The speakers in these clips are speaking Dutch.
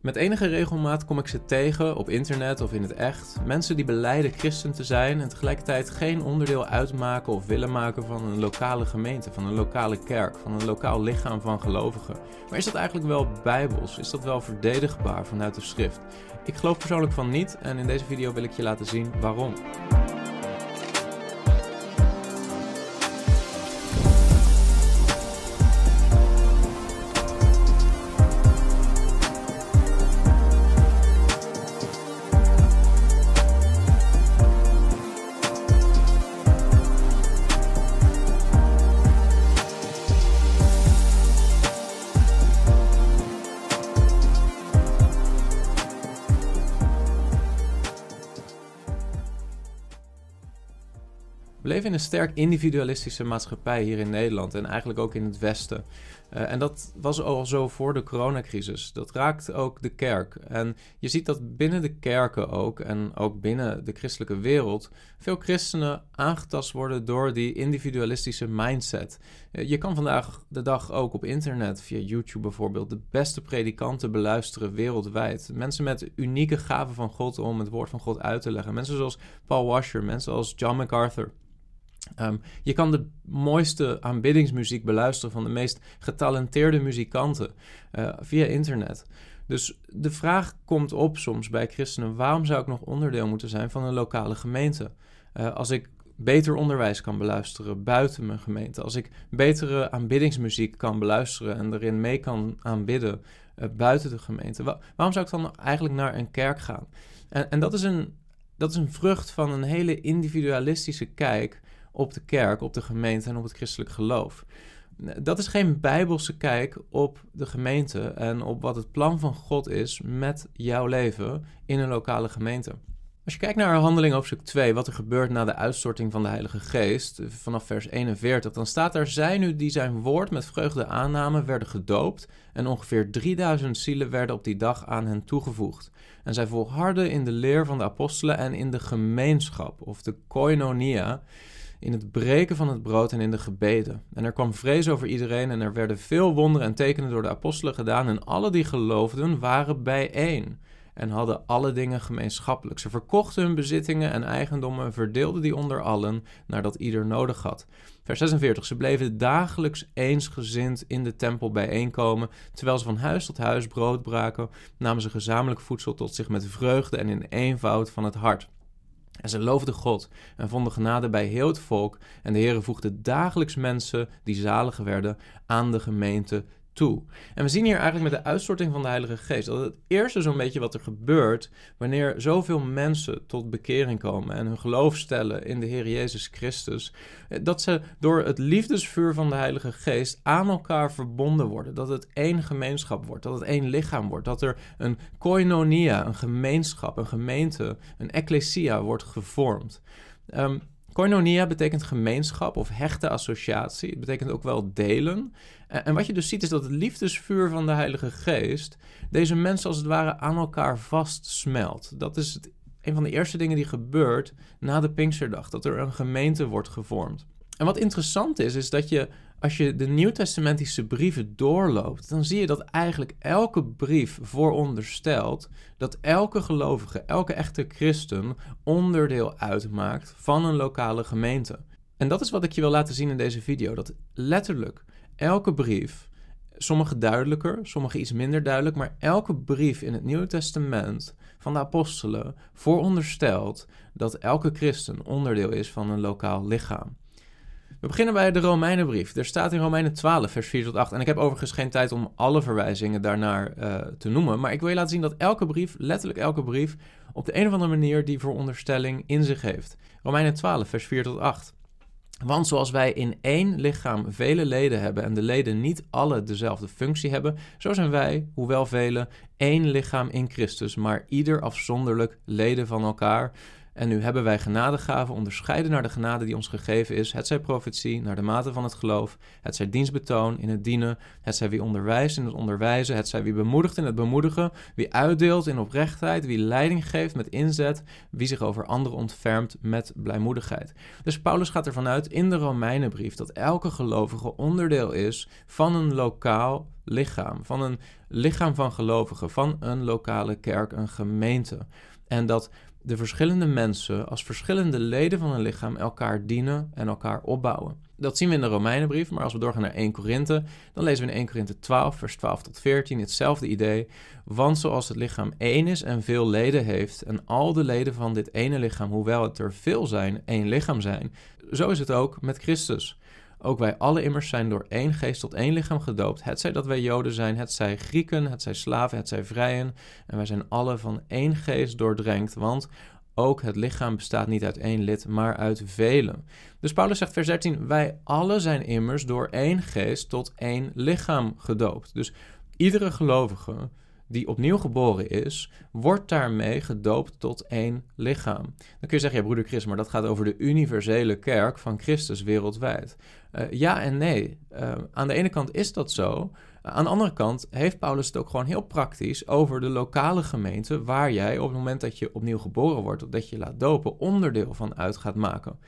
Met enige regelmaat kom ik ze tegen op internet of in het echt. Mensen die beleiden christen te zijn en tegelijkertijd geen onderdeel uitmaken of willen maken van een lokale gemeente, van een lokale kerk, van een lokaal lichaam van gelovigen. Maar is dat eigenlijk wel bijbels? Is dat wel verdedigbaar vanuit de schrift? Ik geloof persoonlijk van niet en in deze video wil ik je laten zien waarom. We leven in een sterk individualistische maatschappij hier in Nederland en eigenlijk ook in het Westen. Uh, en dat was al zo voor de coronacrisis. Dat raakt ook de kerk. En je ziet dat binnen de kerken ook en ook binnen de christelijke wereld veel christenen aangetast worden door die individualistische mindset. Uh, je kan vandaag de dag ook op internet, via YouTube bijvoorbeeld, de beste predikanten beluisteren wereldwijd. Mensen met unieke gaven van God om het woord van God uit te leggen. Mensen zoals Paul Washer, mensen als John MacArthur. Um, je kan de mooiste aanbiddingsmuziek beluisteren van de meest getalenteerde muzikanten uh, via internet. Dus de vraag komt op soms bij christenen: waarom zou ik nog onderdeel moeten zijn van een lokale gemeente? Uh, als ik beter onderwijs kan beluisteren buiten mijn gemeente, als ik betere aanbiddingsmuziek kan beluisteren en erin mee kan aanbidden uh, buiten de gemeente, Wa waarom zou ik dan eigenlijk naar een kerk gaan? En, en dat, is een, dat is een vrucht van een hele individualistische kijk op de kerk, op de gemeente en op het christelijk geloof. Dat is geen bijbelse kijk op de gemeente en op wat het plan van God is met jouw leven in een lokale gemeente. Als je kijkt naar handeling hoofdstuk 2, wat er gebeurt na de uitstorting van de Heilige Geest, vanaf vers 41, dan staat er: Zij nu die zijn woord met vreugde aannamen, werden gedoopt, en ongeveer 3000 zielen werden op die dag aan hen toegevoegd. En zij volharden in de leer van de apostelen en in de gemeenschap, of de koinonia, in het breken van het brood en in de gebeden. En er kwam vrees over iedereen en er werden veel wonderen en tekenen door de apostelen gedaan en alle die geloofden waren bijeen en hadden alle dingen gemeenschappelijk. Ze verkochten hun bezittingen en eigendommen en verdeelden die onder allen, nadat ieder nodig had. Vers 46. Ze bleven dagelijks eensgezind in de tempel bijeenkomen. Terwijl ze van huis tot huis brood braken, namen ze gezamenlijk voedsel tot zich met vreugde en in eenvoud van het hart. En ze loofden God en vonden genade bij heel het volk. En de Heer voegde dagelijks mensen die zalig werden aan de gemeente En we zien hier eigenlijk met de uitstorting van de Heilige Geest dat het eerste zo'n beetje wat er gebeurt wanneer zoveel mensen tot bekering komen en hun geloof stellen in de Heer Jezus Christus, eh, dat ze door het liefdesvuur van de Heilige Geest aan elkaar verbonden worden, dat het één gemeenschap wordt, dat het één lichaam wordt, dat er een koinonia, een gemeenschap, een gemeente, een ecclesia wordt gevormd. Um, Koinonia betekent gemeenschap of hechte associatie. Het betekent ook wel delen. En wat je dus ziet is dat het liefdesvuur van de Heilige Geest deze mensen als het ware aan elkaar vastsmelt. Dat is het, een van de eerste dingen die gebeurt na de Pinksterdag, dat er een gemeente wordt gevormd. En wat interessant is, is dat je als je de Nieuwtestamentische brieven doorloopt, dan zie je dat eigenlijk elke brief vooronderstelt dat elke gelovige, elke echte christen onderdeel uitmaakt van een lokale gemeente. En dat is wat ik je wil laten zien in deze video, dat letterlijk elke brief, sommige duidelijker, sommige iets minder duidelijk, maar elke brief in het Nieuwe Testament van de apostelen vooronderstelt dat elke christen onderdeel is van een lokaal lichaam. We beginnen bij de Romeinenbrief. Er staat in Romeinen 12, vers 4 tot 8. En ik heb overigens geen tijd om alle verwijzingen daarnaar uh, te noemen. Maar ik wil je laten zien dat elke brief, letterlijk elke brief, op de een of andere manier die veronderstelling in zich heeft. Romeinen 12, vers 4 tot 8. Want zoals wij in één lichaam vele leden hebben en de leden niet alle dezelfde functie hebben, zo zijn wij, hoewel vele, één lichaam in Christus, maar ieder afzonderlijk leden van elkaar. En nu hebben wij genadegaven onderscheiden naar de genade die ons gegeven is. Het zij profetie, naar de mate van het geloof. Het zij dienstbetoon in het dienen. Het zij wie onderwijst in het onderwijzen. Het zij wie bemoedigt in het bemoedigen. Wie uitdeelt in oprechtheid. Wie leiding geeft met inzet. Wie zich over anderen ontfermt met blijmoedigheid. Dus Paulus gaat ervan uit in de Romeinenbrief dat elke gelovige onderdeel is van een lokaal lichaam. Van een lichaam van gelovigen. Van een lokale kerk, een gemeente. En dat de verschillende mensen als verschillende leden van een lichaam elkaar dienen en elkaar opbouwen. Dat zien we in de Romeinenbrief, maar als we doorgaan naar 1 Korinthe, dan lezen we in 1 Korinthe 12, vers 12 tot 14 hetzelfde idee. Want zoals het lichaam één is en veel leden heeft, en al de leden van dit ene lichaam, hoewel het er veel zijn, één lichaam zijn, zo is het ook met Christus. Ook wij alle immers zijn door één geest tot één lichaam gedoopt. Het zij dat wij Joden zijn, het zij Grieken, het zij slaven, het zij vrijen. En wij zijn alle van één geest doordrenkt, want ook het lichaam bestaat niet uit één lid, maar uit velen. Dus Paulus zegt vers 13, wij alle zijn immers door één geest tot één lichaam gedoopt. Dus iedere gelovige die opnieuw geboren is, wordt daarmee gedoopt tot één lichaam. Dan kun je zeggen, ja broeder Chris, maar dat gaat over de universele kerk van Christus wereldwijd. Uh, ja en nee. Uh, aan de ene kant is dat zo. aan de andere kant heeft Paulus het ook gewoon heel praktisch over de lokale gemeente waar jij op het moment dat je opnieuw geboren wordt, of dat je laat dopen, onderdeel van uit gaat maken.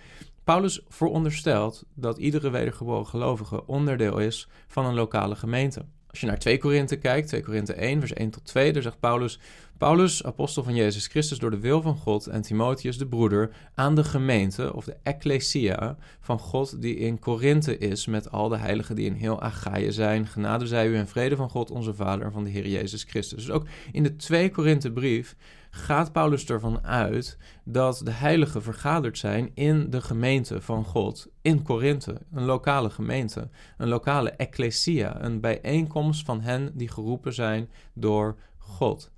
Paulus veronderstelt dat iedere wedergeboren gelovige onderdeel is van een lokale gemeente. Als je naar 2 Korinthe kijkt, 2 Korinthe 1, vers 1 tot 2, daar zegt Paulus: Paulus, apostel van Jezus Christus door de wil van God, en Timotheus, de broeder, aan de gemeente of de ecclesia van God die in Korinthe is, met al de heiligen die in heel Achaïe zijn. Genade zij u en vrede van God onze Vader en van de Heer Jezus Christus. Dus ook in de 2 Korinthe brief gaat Paulus ervan uit dat de heiligen vergaderd zijn in de gemeente van God in Korinthe, een lokale gemeente, een lokale ecclesia, een bijeenkomst van hen die geroepen zijn door God.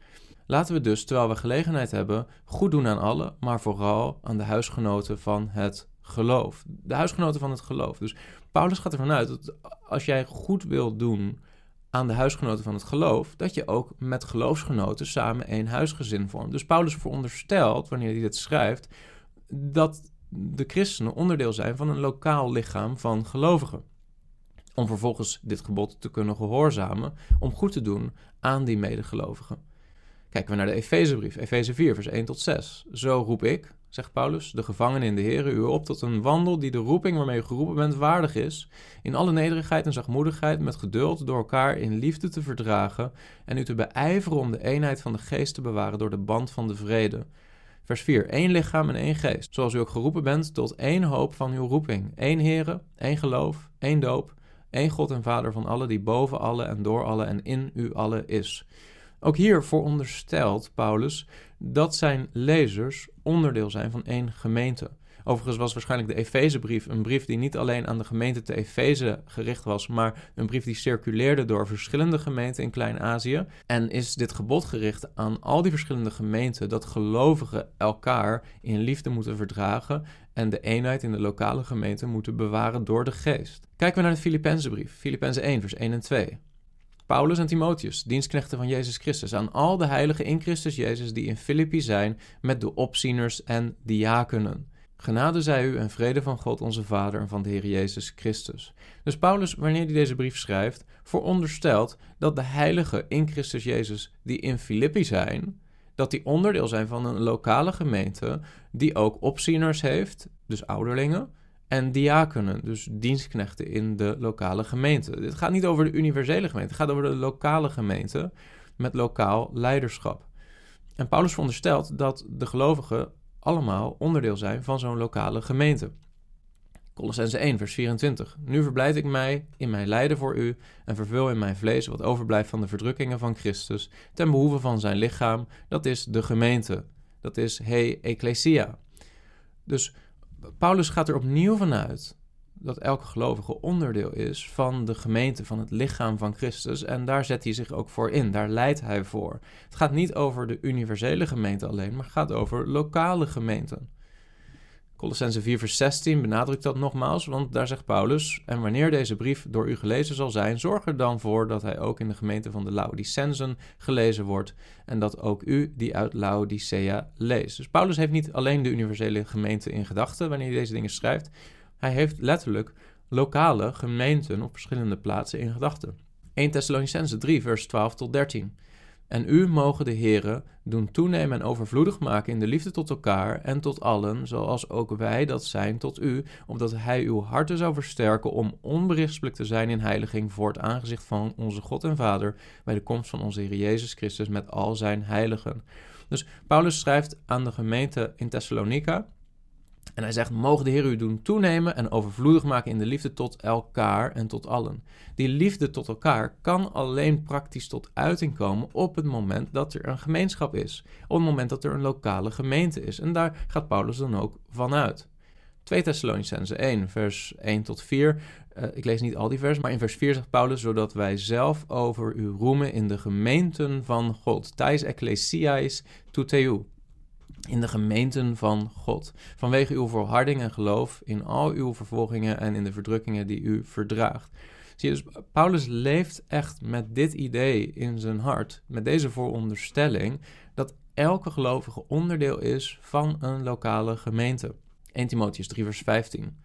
Laten we dus, terwijl we gelegenheid hebben, goed doen aan allen, maar vooral aan de huisgenoten van het geloof. De huisgenoten van het geloof. Dus Paulus gaat ervan uit dat als jij goed wilt doen aan de huisgenoten van het geloof, dat je ook met geloofsgenoten samen één huisgezin vormt. Dus Paulus veronderstelt, wanneer hij dit schrijft, dat de christenen onderdeel zijn van een lokaal lichaam van gelovigen. Om vervolgens dit gebod te kunnen gehoorzamen, om goed te doen aan die medegelovigen. Kijken we naar de Efezebrief, Efeze 4, vers 1 tot 6. Zo roep ik, zegt Paulus, de gevangenen in de Heer, u op tot een wandel die de roeping waarmee u geroepen bent waardig is, in alle nederigheid en zachtmoedigheid, met geduld door elkaar in liefde te verdragen en u te beijveren om de eenheid van de geest te bewaren door de band van de vrede. Vers 4. Eén lichaam en één geest, zoals u ook geroepen bent tot één hoop van uw roeping. Eén Here, één geloof, één doop, één God en Vader van allen die boven alle en door alle en in u alle is. Ook hier veronderstelt Paulus dat zijn lezers onderdeel zijn van één gemeente. Overigens was waarschijnlijk de Efezebrief een brief die niet alleen aan de gemeente te Efeze gericht was, maar een brief die circuleerde door verschillende gemeenten in Klein-Azië. En is dit gebod gericht aan al die verschillende gemeenten dat gelovigen elkaar in liefde moeten verdragen en de eenheid in de lokale gemeente moeten bewaren door de geest. Kijken we naar de Filippenzenbrief, Filippenzen 1, vers 1 en 2. Paulus en Timotheus, dienstknechten van Jezus Christus, aan al de heiligen in Christus Jezus die in Filippi zijn met de opzieners en diakenen. Genade zij u en vrede van God onze Vader en van de Heer Jezus Christus. Dus Paulus, wanneer hij deze brief schrijft, veronderstelt dat de heiligen in Christus Jezus die in Filippi zijn, dat die onderdeel zijn van een lokale gemeente die ook opzieners heeft, dus ouderlingen, en diakenen, dus dienstknechten in de lokale gemeente. Dit gaat niet over de universele gemeente, het gaat over de lokale gemeente met lokaal leiderschap. En Paulus veronderstelt dat de gelovigen allemaal onderdeel zijn van zo'n lokale gemeente. Colossense 1, vers 24. Nu verblijd ik mij in mijn lijden voor u en vervul in mijn vlees wat overblijft van de verdrukkingen van Christus ten behoeve van zijn lichaam, dat is de gemeente. Dat is he ecclesia. Dus Paulus gaat er opnieuw vanuit dat elke gelovige onderdeel is van de gemeente, van het lichaam van Christus. En daar zet hij zich ook voor in, daar leidt hij voor. Het gaat niet over de universele gemeente alleen, maar het gaat over lokale gemeenten. Colossense 4 vers 16 benadrukt dat nogmaals, want daar zegt Paulus... En wanneer deze brief door u gelezen zal zijn... zorg er dan voor dat hij ook in de gemeente van de Laodicensen gelezen wordt... en dat ook u die uit Laodicea leest. Dus Paulus heeft niet alleen de universele gemeente in gedachten... wanneer hij deze dingen schrijft. Hij heeft letterlijk lokale gemeenten op verschillende plaatsen in gedachten. 1 Thessalonicense 3 vers 12 tot 13... En u mogen de Heren doen toenemen en overvloedig maken in de liefde tot elkaar en tot allen, zoals ook wij dat zijn tot u, opdat hij uw harten zou versterken om onberispelijk te zijn in heiliging voor het aangezicht van onze God en Vader bij de komst van onze Heer Jezus Christus met al zijn heiligen. Dus Paulus schrijft aan de gemeente in Thessalonica en hij zegt: Mogen de Heer u doen toenemen en overvloedig maken in de liefde tot elkaar en tot allen. Die liefde tot elkaar kan alleen praktisch tot uiting komen op het moment dat er een gemeenschap is. Op het moment dat er een lokale gemeente is. En daar gaat Paulus dan ook vanuit. 2 Thessalonicense 1, vers 1 tot 4. Uh, ik lees niet al die vers, maar in vers 4 zegt Paulus: Zodat wij zelf over u roemen in de gemeenten van God. Thais ecclesiais tuteu in de gemeenten van God. Vanwege uw volharding en geloof in al uw vervolgingen en in de verdrukkingen die u verdraagt. Zie je, dus Paulus leeft echt met dit idee in zijn hart, met deze vooronderstelling, dat elke gelovige onderdeel is van een lokale gemeente. 1 Timotheus 3 vers 15.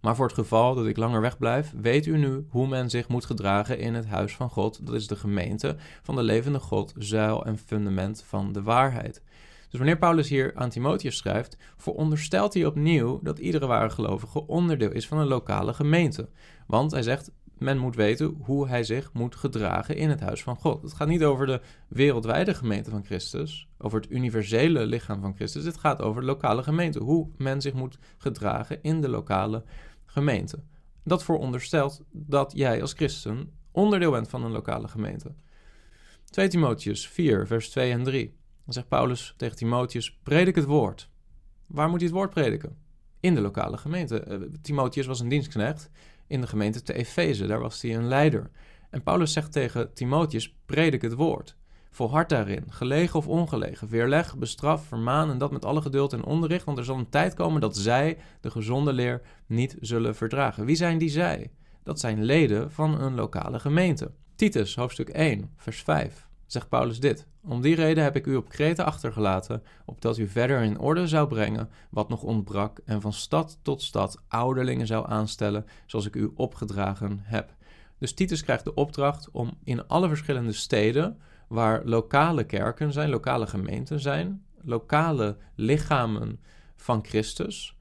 Maar voor het geval dat ik langer wegblijf, weet u nu hoe men zich moet gedragen in het huis van God. Dat is de gemeente van de levende God, zuil en fundament van de waarheid. Dus wanneer Paulus hier aan Timotheus schrijft, veronderstelt hij opnieuw dat iedere ware gelovige onderdeel is van een lokale gemeente. Want hij zegt, men moet weten hoe hij zich moet gedragen in het huis van God. Het gaat niet over de wereldwijde gemeente van Christus, over het universele lichaam van Christus. Het gaat over de lokale gemeente, hoe men zich moet gedragen in de lokale gemeente. Dat veronderstelt dat jij als christen onderdeel bent van een lokale gemeente. 2 Timotheus 4, vers 2 en 3. Dan zegt Paulus tegen Timotheus: predik het woord. Waar moet hij het woord prediken? In de lokale gemeente. Uh, Timotheus was een dienstknecht in de gemeente te Efeze. Daar was hij een leider. En Paulus zegt tegen Timotheus: predik het woord. Volhard daarin, gelegen of ongelegen. Weerleg, bestraf, vermaan en dat met alle geduld en onderricht. Want er zal een tijd komen dat zij de gezonde leer niet zullen verdragen. Wie zijn die zij? Dat zijn leden van een lokale gemeente. Titus, hoofdstuk 1, vers 5 zegt Paulus dit. Om die reden heb ik u op Kreta achtergelaten, opdat u verder in orde zou brengen wat nog ontbrak en van stad tot stad ouderlingen zou aanstellen, zoals ik u opgedragen heb. Dus Titus krijgt de opdracht om in alle verschillende steden, waar lokale kerken zijn, lokale gemeenten zijn, lokale lichamen van Christus,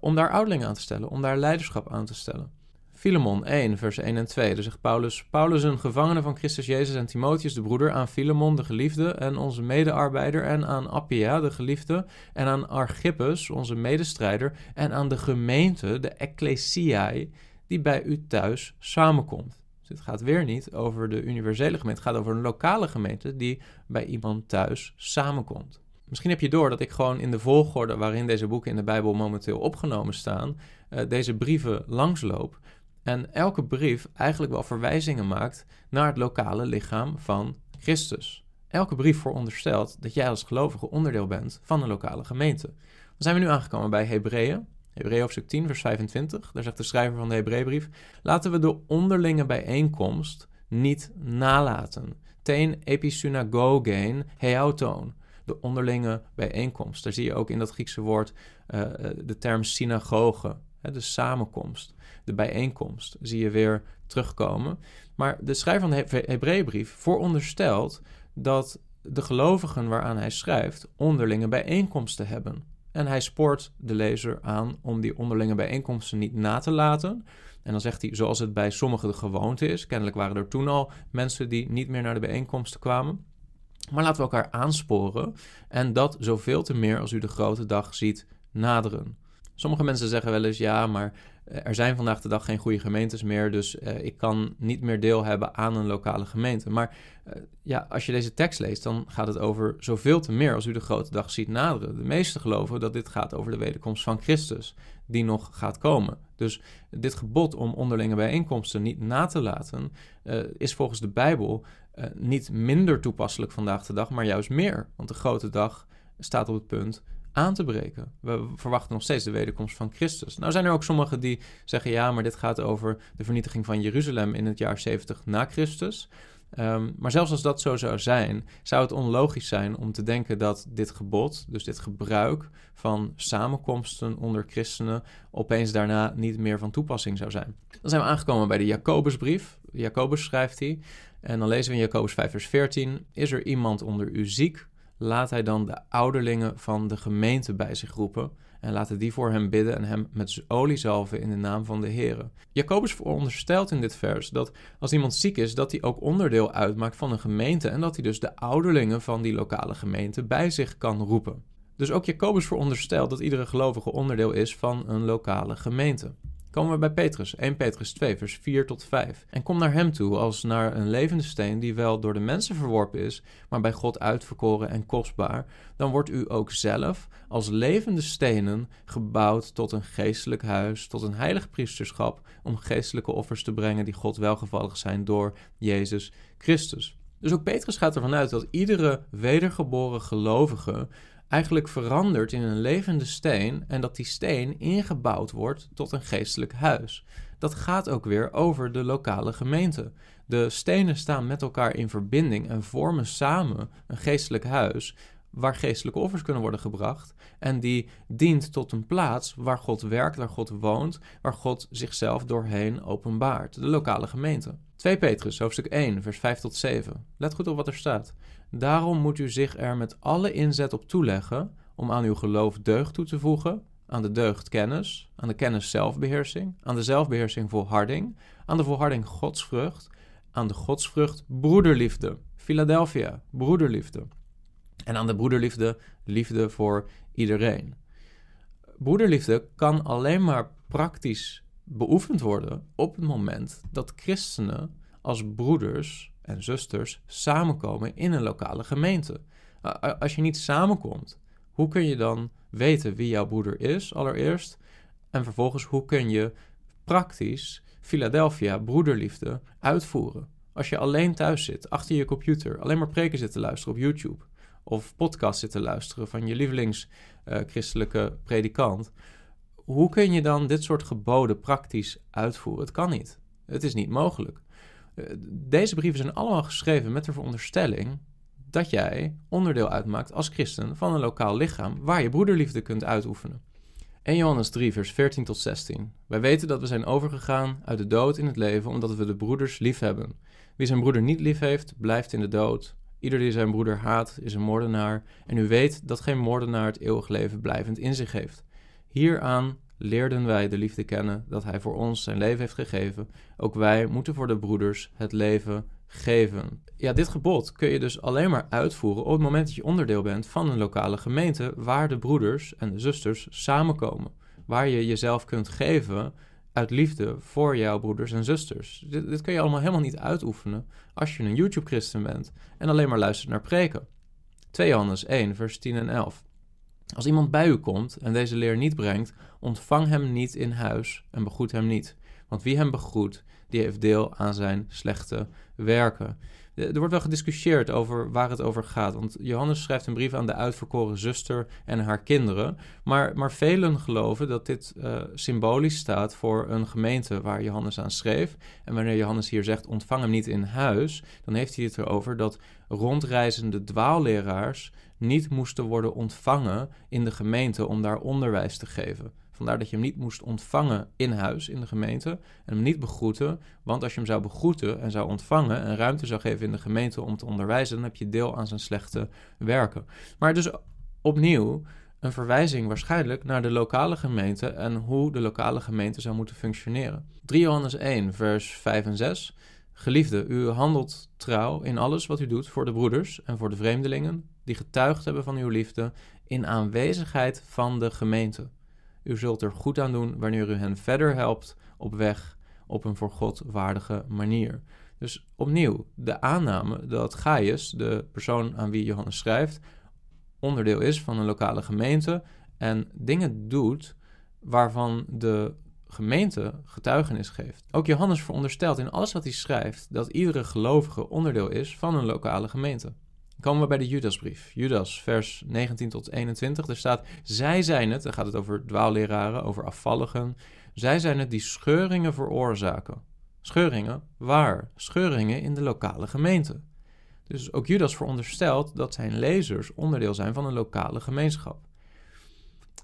om daar ouderlingen aan te stellen, om daar leiderschap aan te stellen. Filemon 1, vers 1 en 2. Daar zegt Paulus: Paulus, een gevangene van Christus Jezus en Timotheus, de broeder, aan Filemon, de geliefde, en onze medearbeider, en aan Appia, de geliefde, en aan Archippus, onze medestrijder, en aan de gemeente, de ecclesiae, die bij u thuis samenkomt. Dus het gaat weer niet over de universele gemeente, het gaat over een lokale gemeente die bij iemand thuis samenkomt. Misschien heb je door dat ik gewoon in de volgorde waarin deze boeken in de Bijbel momenteel opgenomen staan, uh, deze brieven langsloop. En elke brief eigenlijk wel verwijzingen maakt naar het lokale lichaam van Christus. Elke brief veronderstelt dat jij als gelovige onderdeel bent van een lokale gemeente. Dan zijn we nu aangekomen bij Hebreeën. Hebreeën hoofdstuk 10, vers 25. Daar zegt de schrijver van de Hebreeënbrief: Laten we de onderlinge bijeenkomst niet nalaten. Ten episynagogein heauton. De onderlinge bijeenkomst. Daar zie je ook in dat Griekse woord uh, de term synagoge, de samenkomst de bijeenkomst zie je weer terugkomen. Maar de schrijver van de Hebreeënbrief vooronderstelt dat de gelovigen waaraan hij schrijft onderlinge bijeenkomsten hebben. En hij spoort de lezer aan om die onderlinge bijeenkomsten niet na te laten. En dan zegt hij, zoals het bij sommigen de gewoonte is. Kennelijk waren er toen al mensen die niet meer naar de bijeenkomsten kwamen. Maar laten we elkaar aansporen. En dat zoveel te meer als u de grote dag ziet naderen. Sommige mensen zeggen wel eens, ja, maar er zijn vandaag de dag geen goede gemeentes meer, dus uh, ik kan niet meer deel hebben aan een lokale gemeente. Maar uh, ja, als je deze tekst leest, dan gaat het over zoveel te meer als u de grote dag ziet naderen. De meesten geloven dat dit gaat over de wederkomst van Christus, die nog gaat komen. Dus dit gebod om onderlinge bijeenkomsten niet na te laten, is volgens de Bijbel niet minder toepasselijk vandaag de dag, maar juist meer. Want de grote dag staat op het punt aan te breken. We verwachten nog steeds de wederkomst van Christus. Nou zijn er ook sommigen die zeggen ja, maar dit gaat over de vernietiging van Jeruzalem in het jaar 70 na Christus. Ehm, maar zelfs als dat zo zou zijn, zou het onlogisch zijn om te denken dat dit gebod, dus dit gebruik van samenkomsten onder christenen, opeens daarna niet meer van toepassing zou zijn. Dan zijn we aangekomen bij de Jacobusbrief. Jacobus schrijft hij. En dan lezen we in Jacobus 5, vers 14: Is er iemand onder u ziek? Laat hij dan de ouderlingen van de gemeente bij zich roepen en laten die voor hem bidden en hem met olie zalven in de naam van de Heer. Jacobus veronderstelt in dit vers dat als iemand ziek is, dat hij ook onderdeel uitmaakt van een gemeente en dat hij dus de ouderlingen van die lokale gemeente bij zich kan roepen. Dus ook Jacobus veronderstelt dat iedere gelovige onderdeel is van een lokale gemeente komen we bij Petrus, 1 Petrus 2, vers 4 tot 5. En kom naar hem toe als naar een levende steen die wel door de mensen verworpen is, maar bij God uitverkoren en kostbaar. Dan wordt u ook zelf als levende stenen gebouwd tot een geestelijk huis, tot een heilig priesterschap, om geestelijke offers te brengen die God welgevallig zijn door Jezus Christus. Dus ook Petrus gaat ervan uit dat iedere wedergeboren gelovige eigenlijk verandert in een levende steen en dat die steen ingebouwd wordt tot een geestelijk huis. Dat gaat ook weer over de lokale gemeente. De stenen staan met elkaar in verbinding en vormen samen een geestelijk huis waar geestelijke offers kunnen worden gebracht. En die dient tot een plaats waar God werkt, waar God woont, waar God zichzelf doorheen openbaart. De lokale gemeente. 2 Petrus, hoofdstuk 1, vers 5 tot 7. Let goed op wat er staat. Daarom moet u zich er met alle inzet op toeleggen om aan uw geloof deugd toe te voegen, aan de deugd kennis, aan de kennis zelfbeheersing, aan de zelfbeheersing volharding, aan de volharding godsvrucht, aan de godsvrucht broederliefde. Philadelphia, broederliefde. En aan de broederliefde, liefde voor iedereen. Broederliefde kan alleen maar praktisch beoefend worden op het moment dat christenen als broeders en zusters samenkomen in een lokale gemeente. Als je niet samenkomt, hoe kun je dan weten wie jouw broeder is, allereerst? En vervolgens, hoe kun je praktisch Philadelphia, broederliefde, uitvoeren? Als je alleen thuis zit, achter je computer, alleen maar preken zit te luisteren op YouTube, of podcast zit te luisteren van je lievelings uh, christelijke predikant, hoe kun je dan dit soort geboden praktisch uitvoeren? Het kan niet. Het is niet mogelijk. Eh, deze brieven zijn allemaal geschreven met de veronderstelling dat jij onderdeel uitmaakt als christen van een lokaal lichaam waar je broederliefde kunt uitoefenen. 1 Johannes 3, vers 14 tot 16. Wij weten dat we zijn overgegaan uit de dood in het leven omdat we de broeders lief hebben. Wie zijn broeder niet lief heeft, blijft in de dood. Ieder die zijn broeder haat, is een moordenaar. En u weet dat geen moordenaar het eeuwig leven blijvend in zich heeft. Hieraan leerden wij de liefde kennen dat Hij voor ons zijn leven heeft gegeven. Ook wij moeten voor de broeders het leven geven. Ja, dit gebod kun je dus alleen maar uitvoeren op het moment dat je onderdeel bent van een lokale gemeente waar de broeders en de zusters samenkomen. Waar je jezelf kunt geven uit liefde voor jouw broeders en zusters. Dit, dit kun je allemaal helemaal niet uitoefenen als je een YouTube-christen bent en alleen maar luistert naar preken. 2 Johannes 1, vers 10 en 11. Als iemand bij u komt en deze leer niet brengt, ontvang hem niet in huis en begroet hem niet. Want wie hem begroet, die heeft deel aan zijn slechte werken. Er wordt wel gediscussieerd over waar het over gaat. Want Johannes schrijft een brief aan de uitverkoren zuster en haar kinderen. Maar, maar velen geloven dat dit uh, symbolisch staat voor een gemeente waar Johannes aan schreef. En wanneer Johannes hier zegt: ontvang hem niet in huis, dan heeft hij het erover dat rondreizende dwaalleraars niet moesten worden ontvangen in de gemeente om daar onderwijs te geven. Vandaar dat je hem niet moest ontvangen in huis, in de gemeente, en hem niet begroeten. Want als je hem zou begroeten en zou ontvangen en ruimte zou geven in de gemeente om te onderwijzen, dan heb je deel aan zijn slechte werken. Maar dus opnieuw een verwijzing waarschijnlijk naar de lokale gemeente en hoe de lokale gemeente zou moeten functioneren. 3 Johannes 1, vers 5 en 6. Geliefde, u handelt trouw in alles wat u doet voor de broeders en voor de vreemdelingen die getuigd hebben van uw liefde in aanwezigheid van de gemeente. U zult er goed aan doen wanneer u hen verder helpt op weg op een voor God waardige manier. Dus opnieuw, de aanname dat Gaius, de persoon aan wie Johannes schrijft, onderdeel is van een lokale gemeente en dingen doet waarvan de gemeente getuigenis geeft. Ook Johannes veronderstelt in alles wat hij schrijft dat iedere gelovige onderdeel is van een lokale gemeente. Komen we bij de Judasbrief. Judas, vers 19 tot 21. Er staat: Zij zijn het, dan gaat het over dwaalleraren, over afvalligen. Zij zijn het die scheuringen veroorzaken. Scheuringen waar? Scheuringen in de lokale gemeente. Dus ook Judas veronderstelt dat zijn lezers onderdeel zijn van een lokale gemeenschap.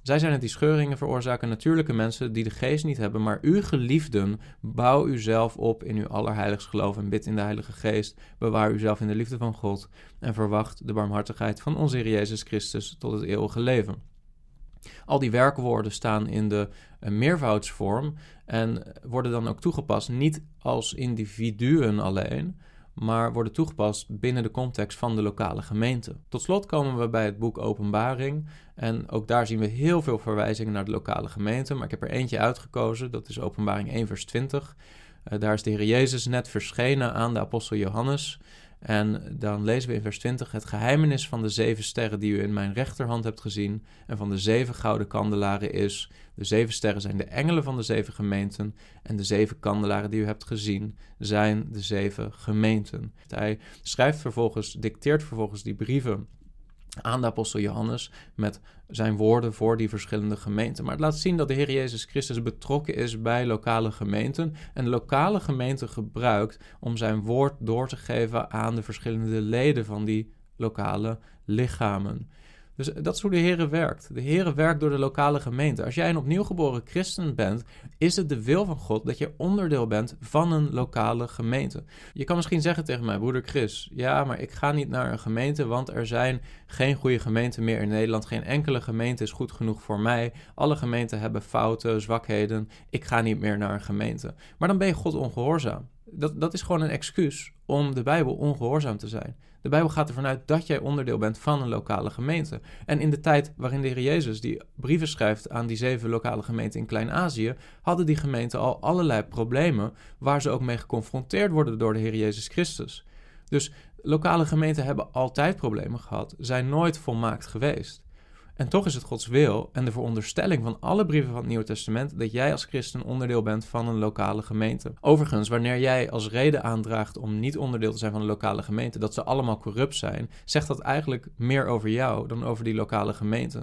Zij zijn het die scheuringen veroorzaken, natuurlijke mensen die de geest niet hebben, maar u geliefden, bouw uzelf op in uw allerheiligst geloof en bid in de Heilige Geest, bewaar uzelf in de liefde van God en verwacht de barmhartigheid van onze Heer Jezus Christus tot het eeuwige leven. Al die werkwoorden staan in de uh, meervoudsvorm en worden dan ook toegepast niet als individuen alleen, maar worden toegepast binnen de context van de lokale gemeente. Tot slot komen we bij het boek Openbaring. En ook daar zien we heel veel verwijzingen naar de lokale gemeente. Maar ik heb er eentje uitgekozen, dat is Openbaring 1, vers 20. Uh, daar is de Heer Jezus net verschenen aan de apostel Johannes. En dan lezen we in vers 20: Het geheimenis van de zeven sterren die u in mijn rechterhand hebt gezien, en van de zeven gouden kandelaren is: De zeven sterren zijn de engelen van de zeven gemeenten, en de zeven kandelaren die u hebt gezien zijn de zeven gemeenten. Hij schrijft vervolgens, dicteert vervolgens die brieven aan de apostel Johannes met zijn woorden voor die verschillende gemeenten. Maar het laat zien dat de Heer Jezus Christus betrokken is bij lokale gemeenten en lokale gemeenten gebruikt om zijn woord door te geven aan de verschillende leden van die lokale lichamen. Dus dat is hoe de Heer werkt. De Heer werkt door de lokale gemeente. Als jij een opnieuw geboren christen bent, is het de wil van God dat je onderdeel bent van een lokale gemeente. Je kan misschien zeggen tegen mij, broeder Chris, ja, maar ik ga niet naar een gemeente, want er zijn geen goede gemeenten meer in Nederland. Geen enkele gemeente is goed genoeg voor mij. Alle gemeenten hebben fouten, zwakheden. Ik ga niet meer naar een gemeente. Maar dan ben je God ongehoorzaam. Dat, dat is gewoon een excuus om de Bijbel ongehoorzaam te zijn. De Bijbel gaat ervan uit dat jij onderdeel bent van een lokale gemeente. En in de tijd waarin de Heer Jezus die brieven schrijft aan die zeven lokale gemeenten in Klein-Azië, hadden die gemeenten al allerlei problemen waar ze ook mee geconfronteerd worden door de Heer Jezus Christus. Dus lokale gemeenten hebben altijd problemen gehad, zijn nooit volmaakt geweest. En toch is het Gods wil en de veronderstelling van alle brieven van het Nieuwe Testament dat jij als christen onderdeel bent van een lokale gemeente. Overigens, wanneer jij als reden aandraagt om niet onderdeel te zijn van een lokale gemeente, dat ze allemaal corrupt zijn, zegt dat eigenlijk meer over jou dan over die lokale gemeente.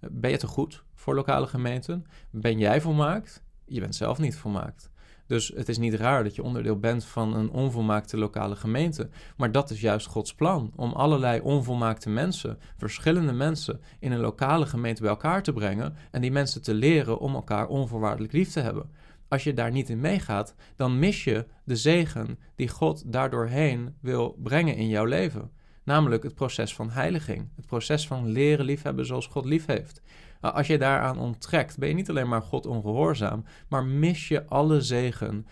Ben je te goed voor lokale gemeenten? Ben jij volmaakt? Je bent zelf niet volmaakt. Dus het is niet raar dat je onderdeel bent van een onvolmaakte lokale gemeente. Maar dat is juist Gods plan: om allerlei onvolmaakte mensen, verschillende mensen, in een lokale gemeente bij elkaar te brengen en die mensen te leren om elkaar onvoorwaardelijk lief te hebben. Als je daar niet in meegaat, dan mis je de zegen die God daardoorheen wil brengen in jouw leven. Namelijk het proces van heiliging, het proces van leren liefhebben zoals God lief heeft. Nou, als je daaraan onttrekt, ben je niet alleen maar God ongehoorzaam, maar mis je alle zegen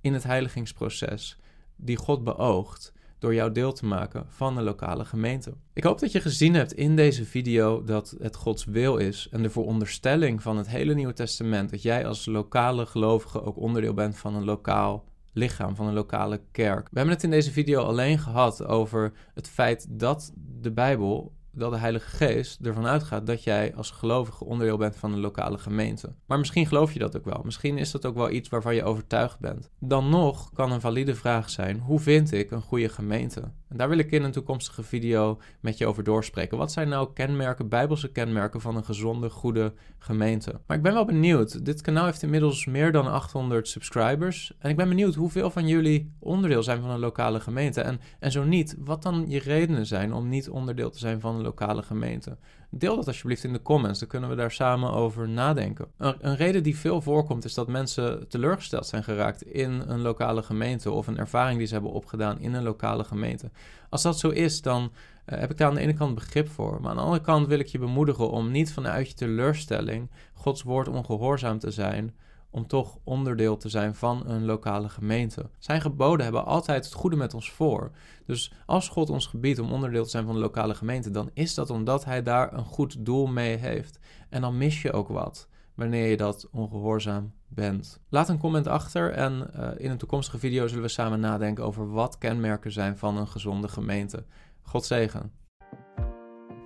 in het heiligingsproces die God beoogt door jou deel te maken van de lokale gemeente. Ik hoop dat je gezien hebt in deze video dat het Gods wil is en de veronderstelling van het hele Nieuwe Testament dat jij als lokale gelovige ook onderdeel bent van een lokaal lichaam, van een lokale kerk. We hebben het in deze video alleen gehad over het feit dat de Bijbel dat de Heilige Geest ervan uitgaat dat jij als gelovige onderdeel bent van een lokale gemeente. Maar misschien geloof je dat ook wel. Misschien is dat ook wel iets waarvan je overtuigd bent. Dan nog kan een valide vraag zijn: hoe vind ik een goede gemeente? En daar wil ik in een toekomstige video met je over doorspreken. Wat zijn nou kenmerken, bijbelse kenmerken van een gezonde, goede gemeente? Maar ik ben wel benieuwd. Dit kanaal heeft inmiddels meer dan 800 subscribers. En ik ben benieuwd hoeveel van jullie onderdeel zijn van een lokale gemeente. En, en zo niet, wat dan je redenen zijn om niet onderdeel te zijn van een lokale gemeente. Deel dat alsjeblieft in de comments, dan kunnen we daar samen over nadenken. Een, reden die veel voorkomt is dat mensen teleurgesteld zijn geraakt in een lokale gemeente of een ervaring die ze hebben opgedaan in een lokale gemeente. Als dat zo is, dan uh, heb ik daar aan de ene kant begrip voor. Maar aan de andere kant wil ik je bemoedigen om niet vanuit je teleurstelling Gods woord ongehoorzaam te zijn om toch onderdeel te zijn van een lokale gemeente. Zijn geboden hebben altijd het goede met ons voor. Dus als God ons gebiedt om onderdeel te zijn van de lokale gemeente, dan is dat omdat Hij daar een goed doel mee heeft. En dan mis je ook wat wanneer je dat ongehoorzaam bent. Laat een comment achter en uh, in een toekomstige video zullen we samen nadenken over wat kenmerken zijn van een gezonde gemeente. God zegen.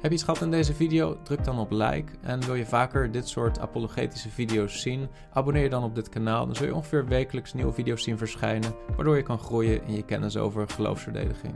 Heb je iets gehad in deze video? Druk dan op like. En wil je vaker dit soort apologetische video's zien? Abonneer je dan op dit kanaal. Dan zul je ongeveer wekelijks nieuwe video's zien verschijnen, waardoor je kan groeien in je kennis over geloofsverdediging.